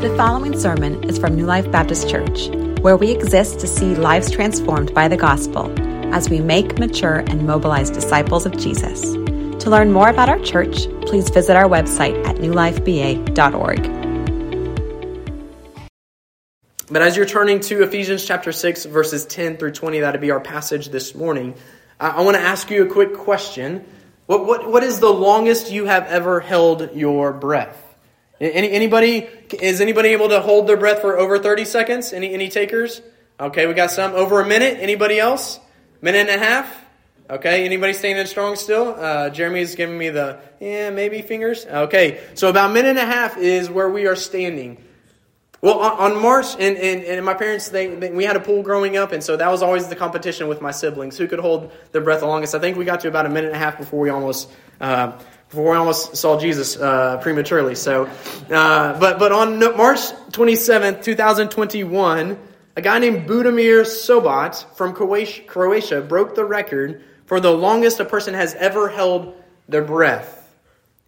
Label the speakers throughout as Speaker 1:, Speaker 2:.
Speaker 1: The following sermon is from New Life Baptist Church, where we exist to see lives transformed by the gospel as we make, mature, and mobilize disciples of Jesus. To learn more about our church, please visit our website at newlifeba.org.
Speaker 2: But as you're turning to Ephesians chapter 6, verses 10 through 20, that'll be our passage this morning, I, I want to ask you a quick question. What, what, what is the longest you have ever held your breath? Any, anybody, is anybody able to hold their breath for over 30 seconds? Any, any takers? Okay, we got some. Over a minute? Anybody else? Minute and a half? Okay, anybody standing strong still? Uh, Jeremy's giving me the, yeah, maybe fingers. Okay, so about minute and a half is where we are standing. Well, on, on March, and, and, and my parents, they, they, we had a pool growing up, and so that was always the competition with my siblings. Who could hold their breath the longest? I think we got to about a minute and a half before we almost, uh, before we almost saw Jesus uh, prematurely. So, uh, but, but on March 27th, 2021, a guy named Budimir Sobat from Croatia broke the record for the longest a person has ever held their breath.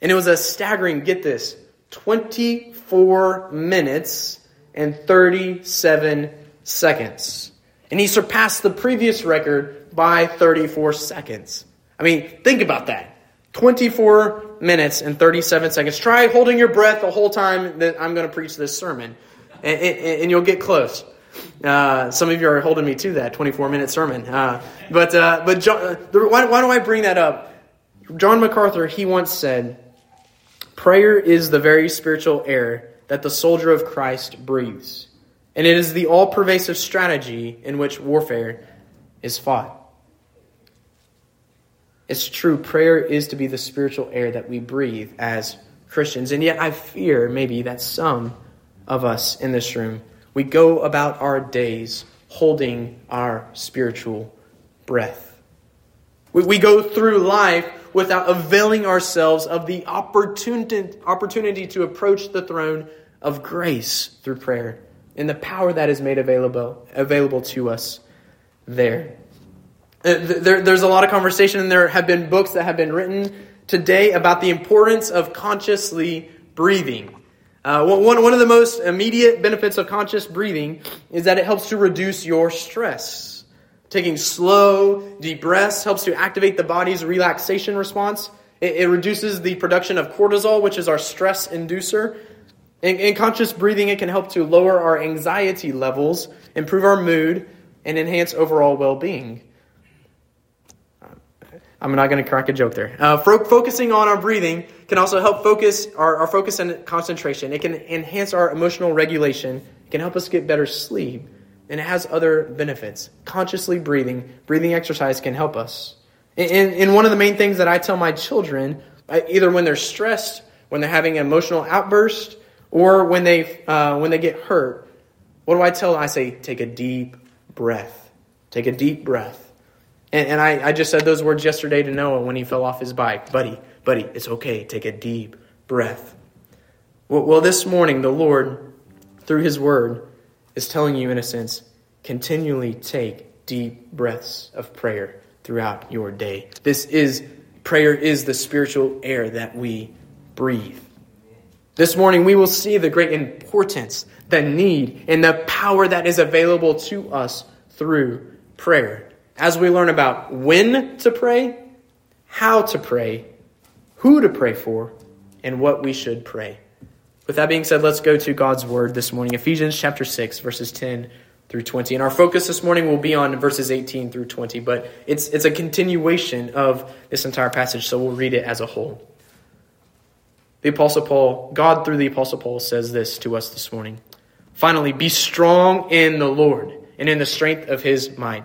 Speaker 2: And it was a staggering, get this, 24 minutes and 37 seconds. And he surpassed the previous record by 34 seconds. I mean, think about that. 24 minutes and 37 seconds. Try holding your breath the whole time that I'm going to preach this sermon, and, and, and you'll get close. Uh, some of you are holding me to that 24 minute sermon. Uh, but uh, but John, uh, why, why do I bring that up? John MacArthur, he once said, Prayer is the very spiritual air that the soldier of Christ breathes, and it is the all pervasive strategy in which warfare is fought. It's true, prayer is to be the spiritual air that we breathe as Christians, and yet I fear maybe that some of us in this room, we go about our days holding our spiritual breath. We, we go through life without availing ourselves of the opportunity, opportunity to approach the throne of grace through prayer and the power that is made available, available to us there. Uh, there. There's a lot of conversation, and there have been books that have been written today about the importance of consciously breathing. Uh, one, one of the most immediate benefits of conscious breathing is that it helps to reduce your stress. Taking slow, deep breaths helps to activate the body's relaxation response. It, it reduces the production of cortisol, which is our stress inducer. In, in conscious breathing, it can help to lower our anxiety levels, improve our mood, and enhance overall well being. I'm not going to crack a joke there. Uh, focusing on our breathing can also help focus our, our focus and concentration. It can enhance our emotional regulation. It can help us get better sleep and it has other benefits. Consciously breathing, breathing exercise can help us. And, and one of the main things that I tell my children, either when they're stressed, when they're having an emotional outburst, or when they uh, when they get hurt, what do I tell them? I say, take a deep breath. Take a deep breath. And, and I, I just said those words yesterday to Noah when he fell off his bike. Buddy, buddy, it's okay. Take a deep breath. Well, well this morning, the Lord, through his word, is telling you, in a sense, continually take deep breaths of prayer throughout your day. This is, prayer is the spiritual air that we breathe. This morning, we will see the great importance, the need, and the power that is available to us through prayer. As we learn about when to pray, how to pray, who to pray for, and what we should pray. With that being said, let's go to God's word this morning. Ephesians chapter 6, verses 10 through 20. And our focus this morning will be on verses 18 through 20, but it's, it's a continuation of this entire passage, so we'll read it as a whole. The Apostle Paul, God through the Apostle Paul, says this to us this morning. Finally, be strong in the Lord and in the strength of his might.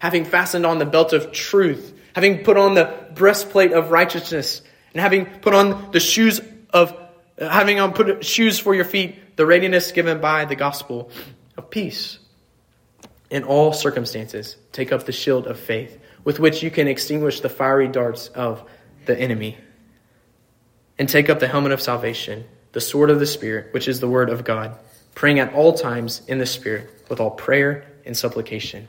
Speaker 2: having fastened on the belt of truth, having put on the breastplate of righteousness, and having put on the shoes of uh, having on put shoes for your feet the readiness given by the gospel of peace. In all circumstances, take up the shield of faith, with which you can extinguish the fiery darts of the enemy. And take up the helmet of salvation, the sword of the Spirit, which is the word of God, praying at all times in the Spirit, with all prayer and supplication.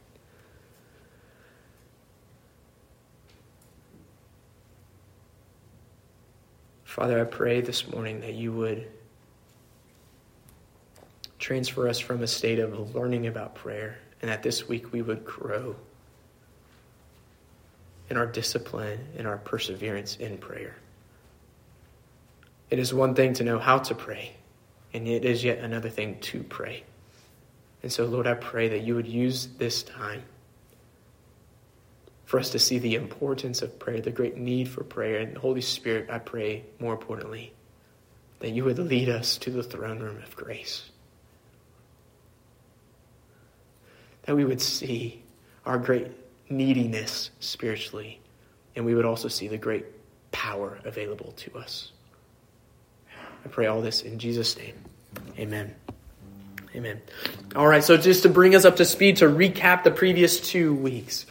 Speaker 2: Father, I pray this morning that you would transfer us from a state of learning about prayer and that this week we would grow in our discipline, and our perseverance in prayer. It is one thing to know how to pray, and it is yet another thing to pray. And so, Lord, I pray that you would use this time for us to see the importance of prayer, the great need for prayer. And Holy Spirit, I pray more importantly that you would lead us to the throne room of grace. That we would see our great neediness spiritually, and we would also see the great power available to us. I pray all this in Jesus' name. Amen. Amen. All right, so just to bring us up to speed, to recap the previous two weeks.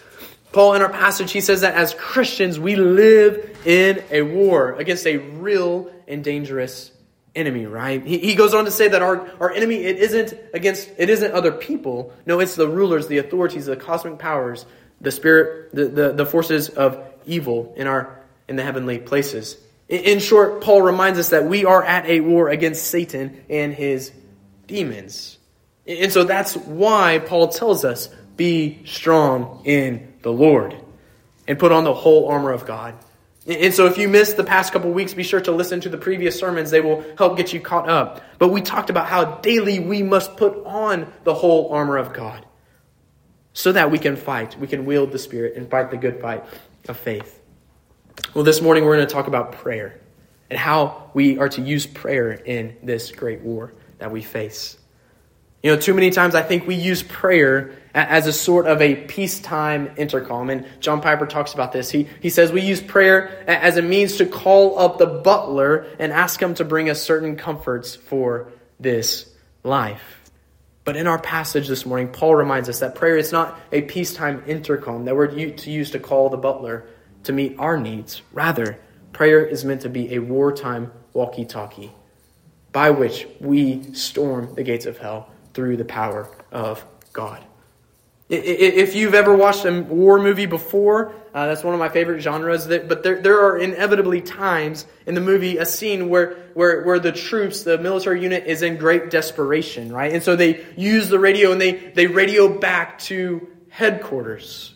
Speaker 2: Paul, in our passage, he says that as Christians, we live in a war against a real and dangerous enemy, right? He, he goes on to say that our, our enemy, it isn't against, it isn't other people. No, it's the rulers, the authorities, the cosmic powers the spirit, the, the, the forces of evil in our in the heavenly places. In, in short, Paul reminds us that we are at a war against Satan and his demons. And so that's why Paul tells us, be strong in the Lord and put on the whole armor of God. And so if you missed the past couple weeks, be sure to listen to the previous sermons. They will help get you caught up. But we talked about how daily we must put on the whole armor of God so that we can fight, we can wield the Spirit and fight the good fight of faith. Well, this morning we're going to talk about prayer and how we are to use prayer in this great war that we face. You know, too many times I think we use prayer as a sort of a peacetime intercom. And John Piper talks about this. He, he says we use prayer as a means to call up the butler and ask him to bring us certain comforts for this life. But in our passage this morning, Paul reminds us that prayer is not a peacetime intercom that we're to use to call the butler to meet our needs. Rather, prayer is meant to be a wartime walkie talkie by which we storm the gates of hell through the power of God. If you've ever watched a war movie before, uh, that's one of my favorite genres. That, but there, there are inevitably times in the movie a scene where, where, where the troops, the military unit, is in great desperation, right? And so they use the radio and they, they radio back to headquarters.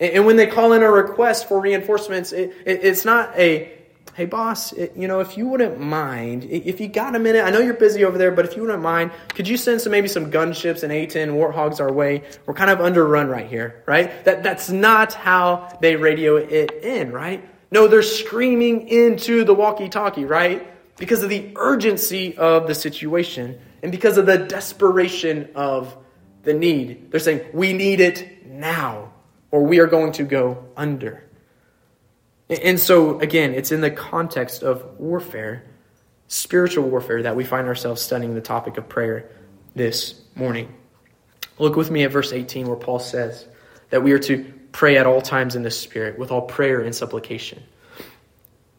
Speaker 2: And, and when they call in a request for reinforcements, it, it, it's not a hey boss you know if you wouldn't mind if you got a minute i know you're busy over there but if you wouldn't mind could you send some maybe some gunships and a-10 warthogs our way? We're kind of underrun right here right? That, that's not how they radio it in right? No they're screaming into the walkie-talkie right? Because of the urgency of the situation and because of the desperation of the need. They're saying we need it now or we are going to go under and so, again, it's in the context of warfare, spiritual warfare, that we find ourselves studying the topic of prayer this morning. Look with me at verse 18, where Paul says that we are to pray at all times in the Spirit with all prayer and supplication.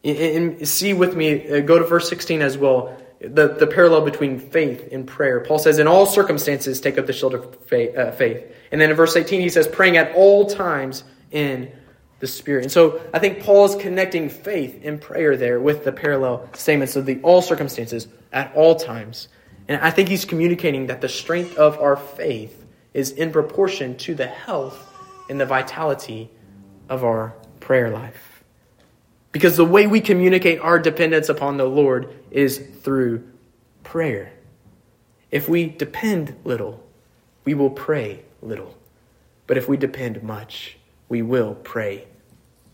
Speaker 2: And see with me, uh, go to verse 16 as well, the, the parallel between faith and prayer. Paul says, In all circumstances, take up the shield of faith. Uh, faith. And then in verse 18, he says, Praying at all times in the Spirit. And so I think Paul is connecting faith and prayer there with the parallel statements of the all circumstances at all times. And I think he's communicating that the strength of our faith is in proportion to the health and the vitality of our prayer life. Because the way we communicate our dependence upon the Lord is through prayer. If we depend little, we will pray little. But if we depend much, we will pray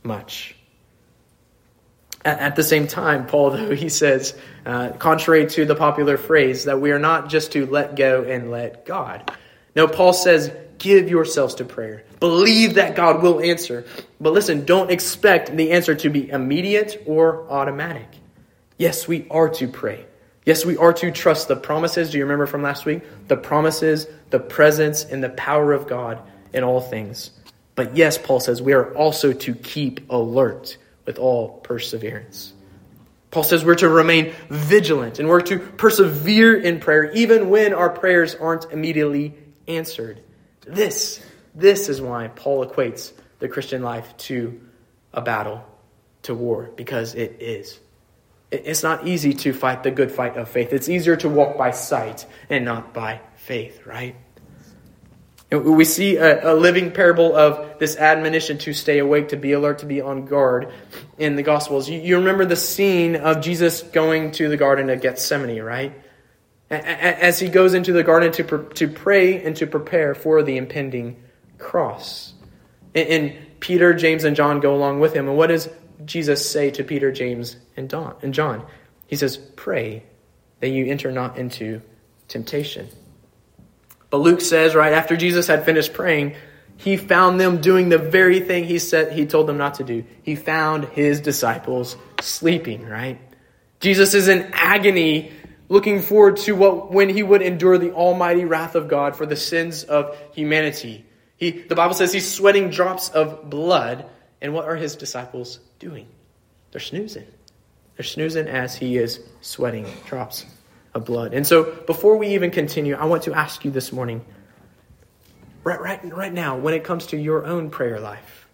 Speaker 2: much. At, the same time, Paul, though, he says, uh, contrary to the popular phrase, that we are not just to let go and let God. No, Paul says, give yourselves to prayer. Believe that God will answer. But listen, don't expect the answer to be immediate or automatic. Yes, we are to pray. Yes, we are to trust the promises. Do you remember from last week? The promises, the presence, and the power of God in all things. But yes, Paul says we are also to keep alert with all perseverance. Paul says we're to remain vigilant and we're to persevere in prayer even when our prayers aren't immediately answered. This, this is why Paul equates the Christian life to a battle, to war, because it is. It's not easy to fight the good fight of faith. It's easier to walk by sight and not by faith, right? We see a, a, living parable of this admonition to stay awake, to be alert, to be on guard in the Gospels. You, you remember the scene of Jesus going to the Garden of Gethsemane, right? As he goes into the garden to, to pray and to prepare for the impending cross. And, and Peter, James, and John go along with him. And what does Jesus say to Peter, James, and, Don, and John? He says, Pray that you enter not into temptation. But Luke says, right after Jesus had finished praying, he found them doing the very thing he said he told them not to do. He found his disciples sleeping, right? Jesus is in agony looking forward to what when he would endure the almighty wrath of God for the sins of humanity. He the Bible says he's sweating drops of blood, and what are his disciples doing? They're snoozing. They're snoozing as he is sweating drops of blood. And so, before we even continue, I want to ask you this morning, right, right, right now, when it comes to your own prayer life,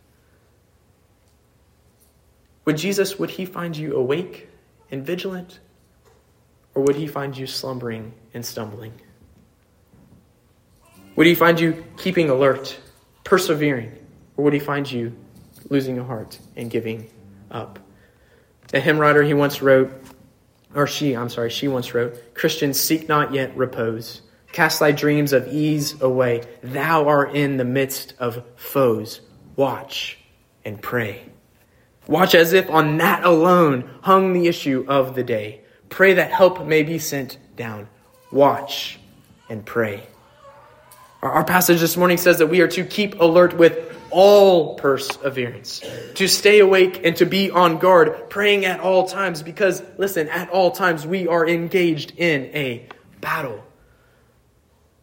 Speaker 2: would Jesus, would he find you awake and vigilant? Or would he find you slumbering and stumbling? Would he find you keeping alert, persevering? Or would he find you losing your heart and giving up? A hymn writer, he once wrote, or she, I'm sorry, she once wrote, Christians, seek not yet repose. Cast thy dreams of ease away. Thou art in the midst of foes. Watch and pray. Watch as if on that alone hung the issue of the day. Pray that help may be sent down. Watch and pray. Our, passage this morning says that we are to keep alert with all perseverance, to stay awake and to be on guard, praying at all times, because, listen, at all times we are engaged in a battle.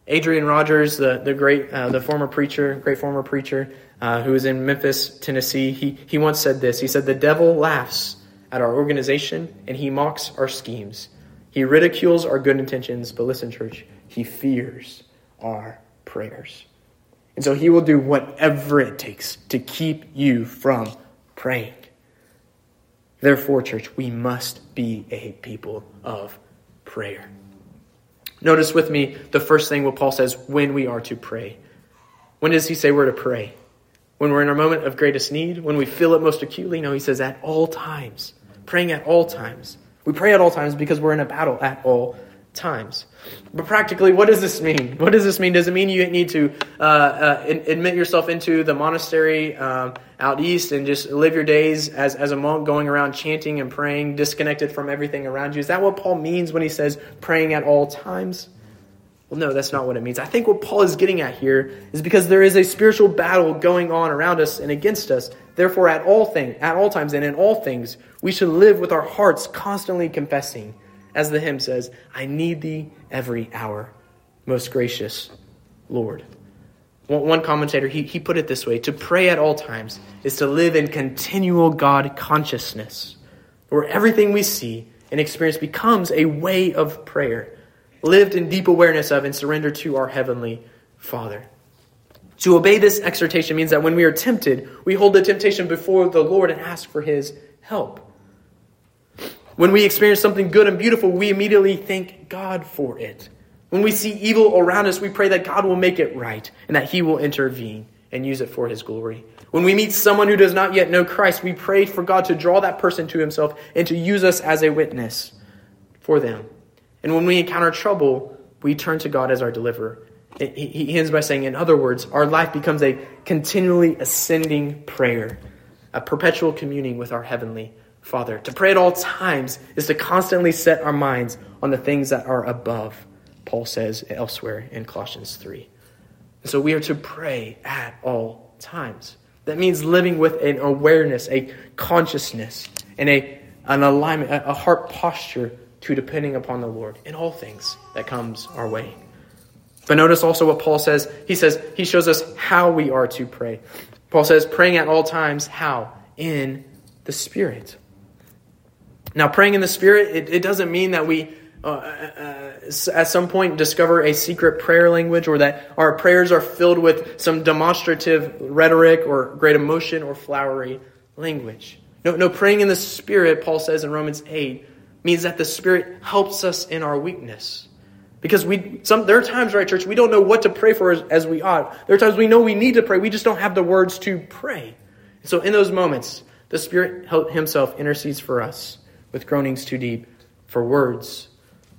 Speaker 2: Adrian Rogers, the, the great, uh, the former preacher, great former preacher, uh, who was in Memphis, Tennessee, he, he once said this. He said, The devil laughs at our organization and he mocks our schemes. He ridicules our good intentions, but listen, church, he fears our prayers. And so he will do whatever it takes to keep you from praying. Therefore, church, we must be a people of prayer. Notice with me the first thing what Paul says when we are to pray. When does he say we're to pray? When we're in our moment of greatest need? When we feel it most acutely? No, he says at all times. Praying at all times. We pray at all times because we're in a battle at all times. But practically, what does this mean? What does this mean? Does it mean you need to uh, uh, admit yourself into the monastery um, out east and just live your days as, as a monk going around chanting and praying, disconnected from everything around you? Is that what Paul means when he says praying at all times? Well, no, that's not what it means. I think what Paul is getting at here is because there is a spiritual battle going on around us and against us. Therefore, at all things, at all times, and in all things, we should live with our hearts constantly confessing as the hymn says, I need thee every hour, most gracious Lord. One commentator, he, he put it this way To pray at all times is to live in continual God consciousness, where everything we see and experience becomes a way of prayer, lived in deep awareness of and surrender to our Heavenly Father. To obey this exhortation means that when we are tempted, we hold the temptation before the Lord and ask for His help. When we experience something good and beautiful, we immediately thank God for it. When we see evil around us, we pray that God will make it right and that He will intervene and use it for His glory. When we meet someone who does not yet know Christ, we pray for God to draw that person to Himself and to use us as a witness for them. And when we encounter trouble, we turn to God as our deliverer He ends by saying, in other words, our life becomes a continually ascending prayer, a perpetual communing with our Heavenly Father. To pray at all times is to constantly set our minds on the things that are above, Paul says elsewhere in Colossians 3. So we are to pray at all times. That means living with an awareness, a consciousness, and a, an alignment, a heart posture to depending upon the Lord in all things that comes our way. But notice also what Paul says. He says, he shows us how we are to pray. Paul says, praying at all times, how? In the Spirit. Now, praying in the Spirit, it, it doesn't mean that we uh, uh, at some point discover a secret prayer language or that our prayers are filled with some demonstrative rhetoric or great emotion or flowery language. No, no, praying in the Spirit, Paul says in Romans 8, means that the Spirit helps us in our weakness. Because we, some, there are times, right, church, we don't know what to pray for as, as we ought. There are times we know we need to pray, we just don't have the words to pray. So in those moments, the Spirit Himself intercedes for us with groanings too deep for words.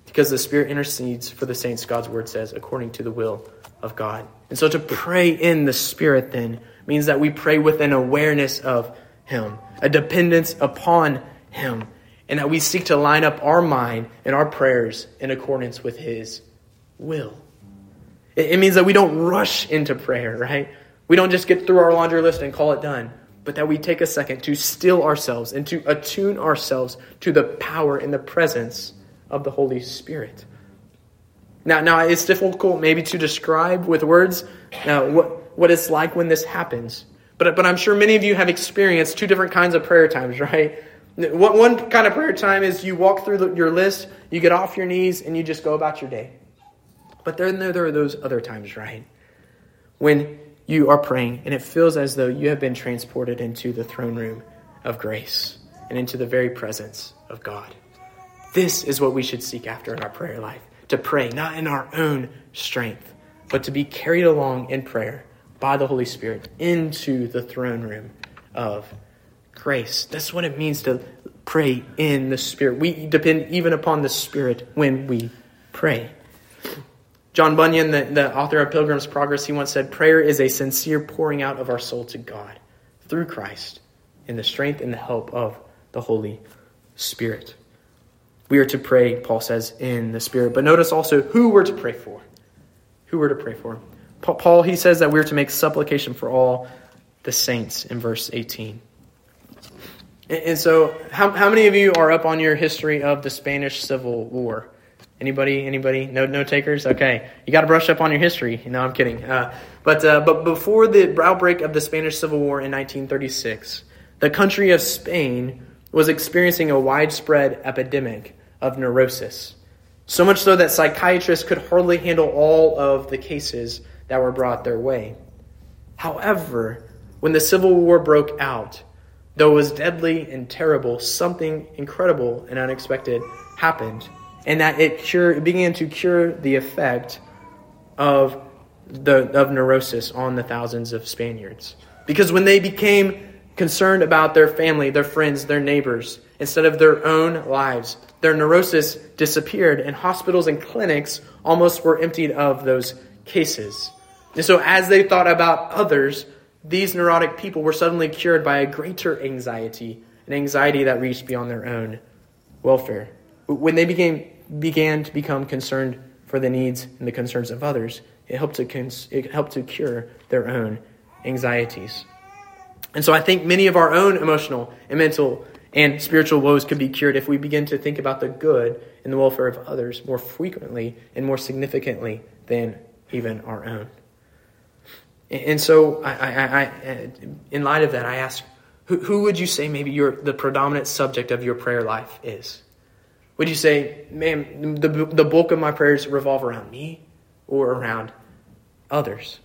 Speaker 2: Because the Spirit intercedes for the saints, God's word says, according to the will of God. And so to pray in the Spirit then means that we pray with an awareness of Him, a dependence upon Him and that we seek to line up our mind and our prayers in accordance with His will. It, means that we don't rush into prayer, right? We don't just get through our laundry list and call it done, but that we take a second to still ourselves and to attune ourselves to the power and the presence of the Holy Spirit. Now, now it's difficult maybe to describe with words uh, what, what it's like when this happens. But, but I'm sure many of you have experienced two different kinds of prayer times, right? One kind of prayer time is you walk through your list, you get off your knees, and you just go about your day. But then there are those other times, right? When you are praying and it feels as though you have been transported into the throne room of grace and into the very presence of God. This is what we should seek after in our prayer life to pray, not in our own strength, but to be carried along in prayer by the Holy Spirit into the throne room of grace. That's what it means to pray in the Spirit. We depend even upon the Spirit when we pray. John Bunyan, the, the author of Pilgrim's Progress, he once said, Prayer is a sincere pouring out of our soul to God through Christ in the strength and the help of the Holy Spirit. We are to pray, Paul says, in the Spirit. But notice also who we're to pray for. Who we're to pray for. Paul, he says that we're to make supplication for all the saints in verse 18. And so, how, how many of you are up on your history of the Spanish Civil War? Anybody? Anybody? No, no takers. Okay, you got to brush up on your history. No, I'm kidding. Uh, but uh, but before the outbreak of the Spanish Civil War in 1936, the country of Spain was experiencing a widespread epidemic of neurosis. So much so that psychiatrists could hardly handle all of the cases that were brought their way. However, when the Civil War broke out, Though it was deadly and terrible, something incredible and unexpected happened, and that it, cure, began to cure the effect of, the, of neurosis on the thousands of Spaniards. Because when they became concerned about their family, their friends, their neighbors, instead of their own lives, their neurosis disappeared, and hospitals and clinics almost were emptied of those cases. And so, as they thought about others, these neurotic people were suddenly cured by a greater anxiety, an anxiety that reached beyond their own welfare. When they became, began to become concerned for the needs and the concerns of others, it helped to, cons- it helped to cure their own anxieties. And so I think many of our own emotional and mental and spiritual woes could be cured if we begin to think about the good and the welfare of others more frequently and more significantly than even our own. And so, I, I, I, in light of that, I ask, who, who would you say maybe your, the predominant subject of your prayer life is? Would you say, man, the, the bulk of my prayers revolve around me or around others?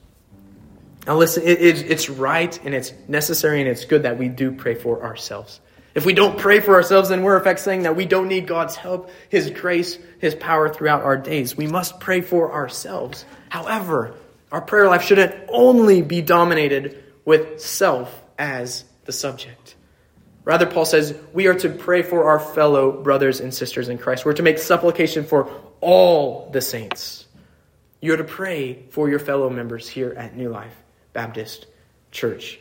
Speaker 2: Now, listen, it, it, it's right and it's necessary and it's good that we do pray for ourselves. If we don't pray for ourselves, then we're in fact saying that we don't need God's help, His grace, His power throughout our days. We must pray for ourselves. However, our prayer life shouldn't only be dominated with self as the subject. Rather, Paul says we are to pray for our fellow brothers and sisters in Christ. We're to make supplication for all the saints. You are to pray for your fellow members here at New Life Baptist Church.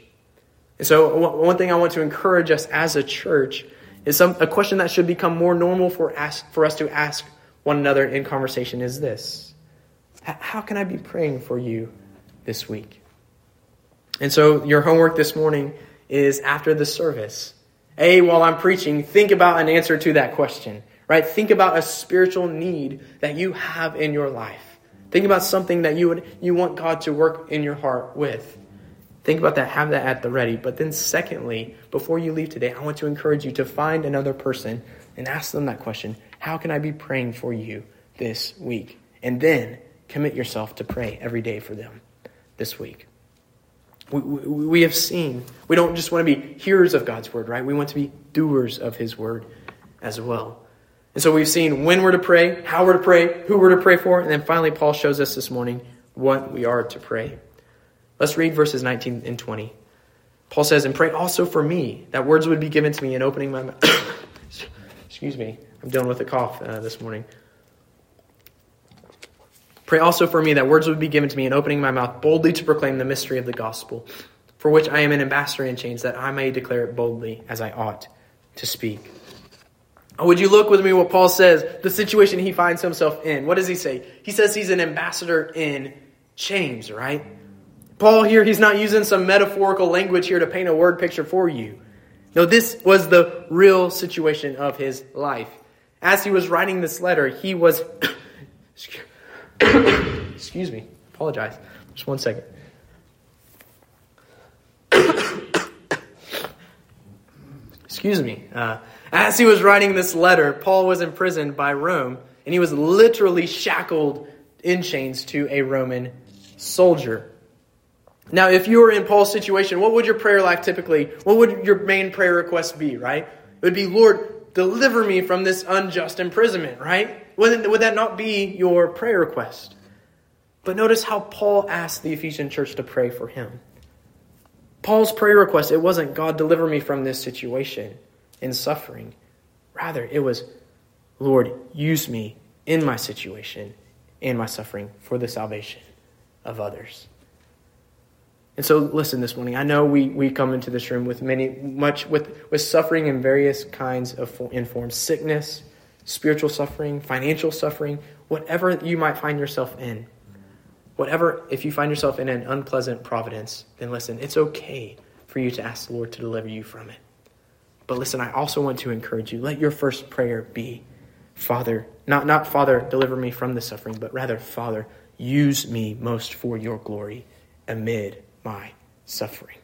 Speaker 2: And so, one thing I want to encourage us as a church is some, a question that should become more normal for, ask, for us to ask one another in conversation is this How can I be praying for you this week? And so, your homework this morning is after the service. A, while I'm preaching, think about an answer to that question, right? Think about a spiritual need that you have in your life. Think about something that you would you want God to work in your heart with. Think about that, have that at the ready. But then secondly, before you leave today, I want to encourage you to find another person and ask them that question. How can I be praying for you this week? And then commit yourself to pray every day for them this week. We, we, we have seen, we don't just want to be hearers of God's word, right? We want to be doers of his word as well. And so we've seen when we're to pray, how we're to pray, who we're to pray for, and then finally Paul shows us this morning what we are to pray. Let's read verses 19 and 20. Paul says, And pray also for me, that words would be given to me in opening my mouth. Excuse me, I'm dealing with a cough uh, this morning. Pray also for me that words would be given to me in opening my mouth boldly to proclaim the mystery of the gospel, for which I am an ambassador in chains, that I may declare it boldly as I ought to speak. Oh, would you look with me what Paul says, the situation he finds himself in? What does he say? He says he's an ambassador in chains, right? Paul here, he's not using some metaphorical language here to paint a word picture for you. No, this was the real situation of his life. As he was writing this letter, he was. excuse me, apologize. Just one second. excuse me. Uh, as he was writing this letter, Paul was imprisoned by Rome, and he was literally shackled in chains to a Roman soldier. Now, if you were in Paul's situation, what would your prayer life typically, what would your main prayer request be, right? It would be, Lord, deliver me from this unjust imprisonment, right? Would, would that not be your prayer request? But notice how Paul asked the Ephesian church to pray for him. Paul's prayer request, it wasn't, God, deliver me from this situation in suffering. Rather, it was, Lord, use me in my situation and my suffering for the salvation of others. And so, listen this morning. I know we, we come into this room with many, much, with, with suffering in various kinds of in forms sickness, spiritual suffering, financial suffering, whatever you might find yourself in. Whatever, if you find yourself in an unpleasant providence, then listen, it's okay for you to ask the Lord to deliver you from it. But listen, I also want to encourage you. Let your first prayer be, Father, not, not Father, deliver me from the suffering, but rather, Father, use me most for your glory amid my suffering.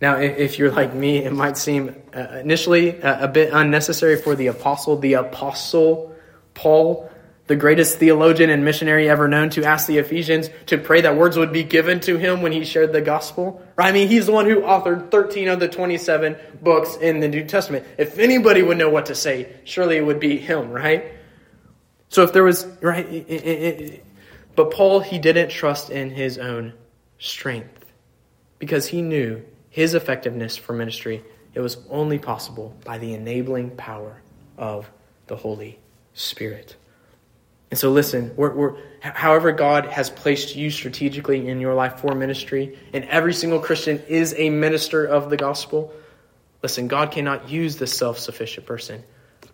Speaker 2: Now, if you're like me, it might seem uh, initially a bit unnecessary for the apostle, the apostle Paul, the greatest theologian and missionary ever known, to ask the Ephesians to pray that words would be given to him when he shared the gospel. Right? I mean, he's the one who authored 13 of the 27 books in the New Testament. If anybody would know what to say, surely it would be him, right? So if there was, right, but Paul, he didn't trust in his own strength because he knew his effectiveness for ministry, it was only possible by the enabling power of the Holy Spirit. And so, listen, we're, we're, however, God has placed you strategically in your life for ministry, and every single Christian is a minister of the gospel. Listen, God cannot use the self sufficient person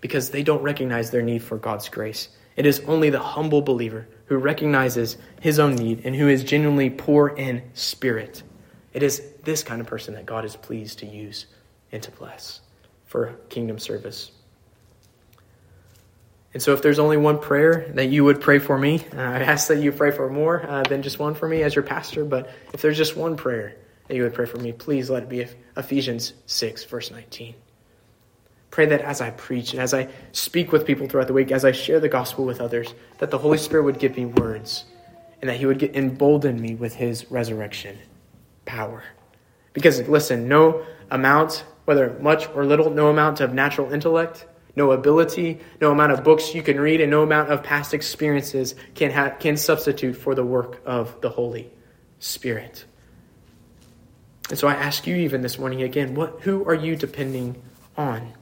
Speaker 2: because they don't recognize their need for God's grace. It is only the humble believer who recognizes his own need and who is genuinely poor in spirit. It is this kind of person that God is pleased to use and to bless for kingdom service. And so, if there's only one prayer that you would pray for me, uh, I ask that you pray for more uh, than just one for me as your pastor. But if there's just one prayer that you would pray for me, please let it be Ephesians 6, verse 19. Pray that as I preach and as I speak with people throughout the week, as I share the gospel with others, that the Holy Spirit would give me words and that He would embolden me with His resurrection power. Because, listen, no amount, whether much or little, no amount of natural intellect no ability, no amount of books you can read, and no amount of past experiences can, ha- can substitute for the work of the Holy Spirit. And so I ask you even this morning again, what, who are you depending on?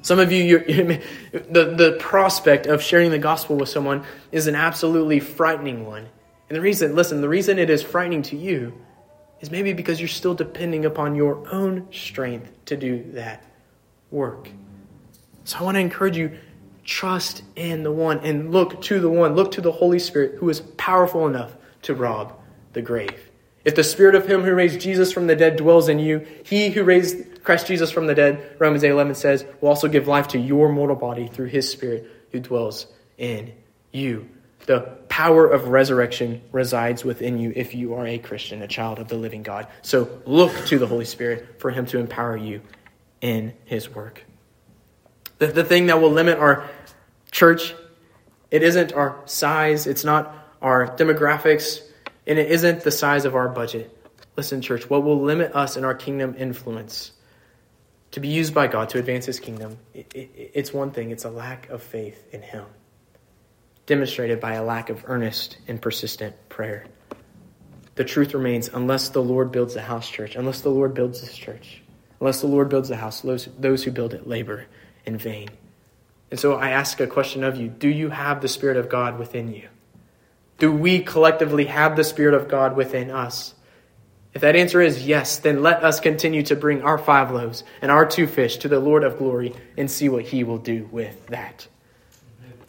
Speaker 2: Some of you, the, the prospect of sharing the gospel with someone is an absolutely frightening one. And the reason, listen, the reason it is frightening to you is maybe because you're still depending upon your own strength to do that work. So I want to encourage you trust in the one and look to the one, look to the Holy Spirit who is powerful enough to rob the grave. If the spirit of him who raised Jesus from the dead dwells in you, he who raised Christ Jesus from the dead, Romans 8 11 says, will also give life to your mortal body through his spirit who dwells in you. The power of resurrection resides within you if you are a Christian, a child of the living God. So look to the Holy Spirit for him to empower you in his work. The, the thing that will limit our church, it isn't our size, it's not our demographics, and it isn't the size of our budget. Listen, church, what will limit us in our kingdom influence to be used by God to advance his kingdom, it, it, it's one thing it's a lack of faith in him, demonstrated by a lack of earnest and persistent prayer. The truth remains unless the Lord builds the house church, unless the Lord builds this church, unless the Lord builds the house, those, those who build it labor in vain. And so I ask a question of you Do you have the Spirit of God within you? Do we collectively have the Spirit of God within us? If that answer is yes, then let us continue to bring our five loaves and our two fish to the Lord of glory and see what he will do with that.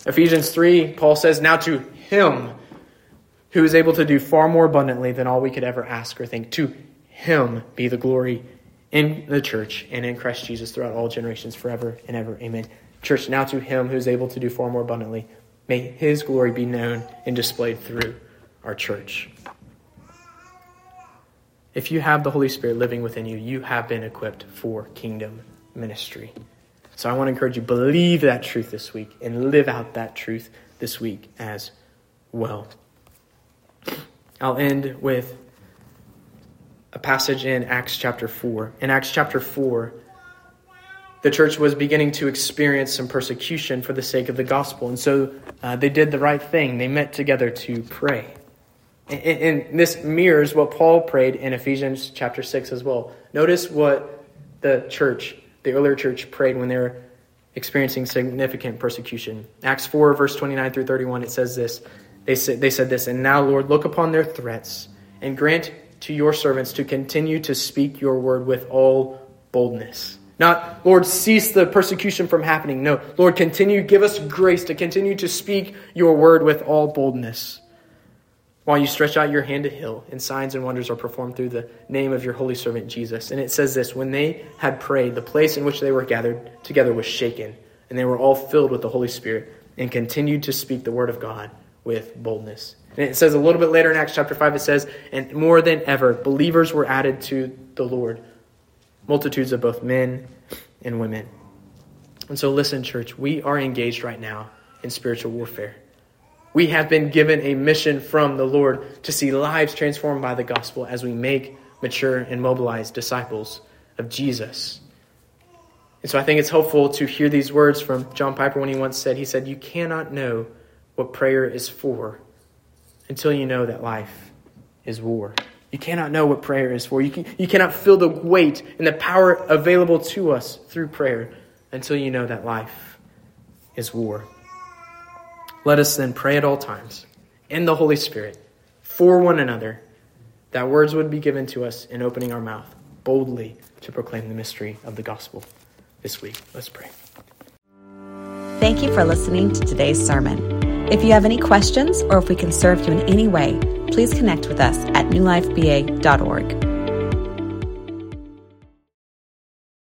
Speaker 2: Ephesians 3, Paul says, Now to him who is able to do far more abundantly than all we could ever ask or think, to him be the glory in the church and in Christ Jesus throughout all generations, forever and ever. Amen. Church, now to him who is able to do far more abundantly, may his glory be known and displayed through our church. If you have the Holy Spirit living within you, you have been equipped for kingdom ministry. So I want to encourage you believe that truth this week and live out that truth this week as well. I'll end with a passage in Acts chapter 4. In Acts chapter 4, the church was beginning to experience some persecution for the sake of the gospel. And so uh, they did the right thing. They met together to pray. And, and this mirrors what Paul prayed in Ephesians chapter 6 as well. Notice what the church, the earlier church, prayed when they were experiencing significant persecution. Acts 4, verse 29 through 31, it says this. They said, they said this, And now, Lord, look upon their threats and grant to your servants to continue to speak your word with all boldness. Not, Lord, cease the persecution from happening. No, Lord, continue, give us grace to continue to speak your word with all boldness. While you stretch out your hand to heal, and signs and wonders are performed through the name of your holy servant Jesus. And it says this When they had prayed, the place in which they were gathered together was shaken, and they were all filled with the Holy Spirit, and continued to speak the word of God with boldness. And it says a little bit later in Acts chapter 5, it says, And more than ever, believers were added to the Lord, multitudes of both men and women. And so, listen, church, we are engaged right now in spiritual warfare. We have been given a mission from the Lord to see lives transformed by the gospel as we make, mature, and mobilize disciples of Jesus. And so I think it's helpful to hear these words from John Piper when he once said, He said, You cannot know what prayer is for until you know that life is war. You cannot know what prayer is for. You, can, you cannot feel the weight and the power available to us through prayer until you know that life is war. Let us then pray at all times in the Holy Spirit for one another that words would be given to us in opening our mouth boldly to proclaim the mystery of the gospel this week. Let's pray.
Speaker 1: Thank you for listening to today's sermon. If you have any questions or if we can serve you in any way, please connect with us at newlifeba.org.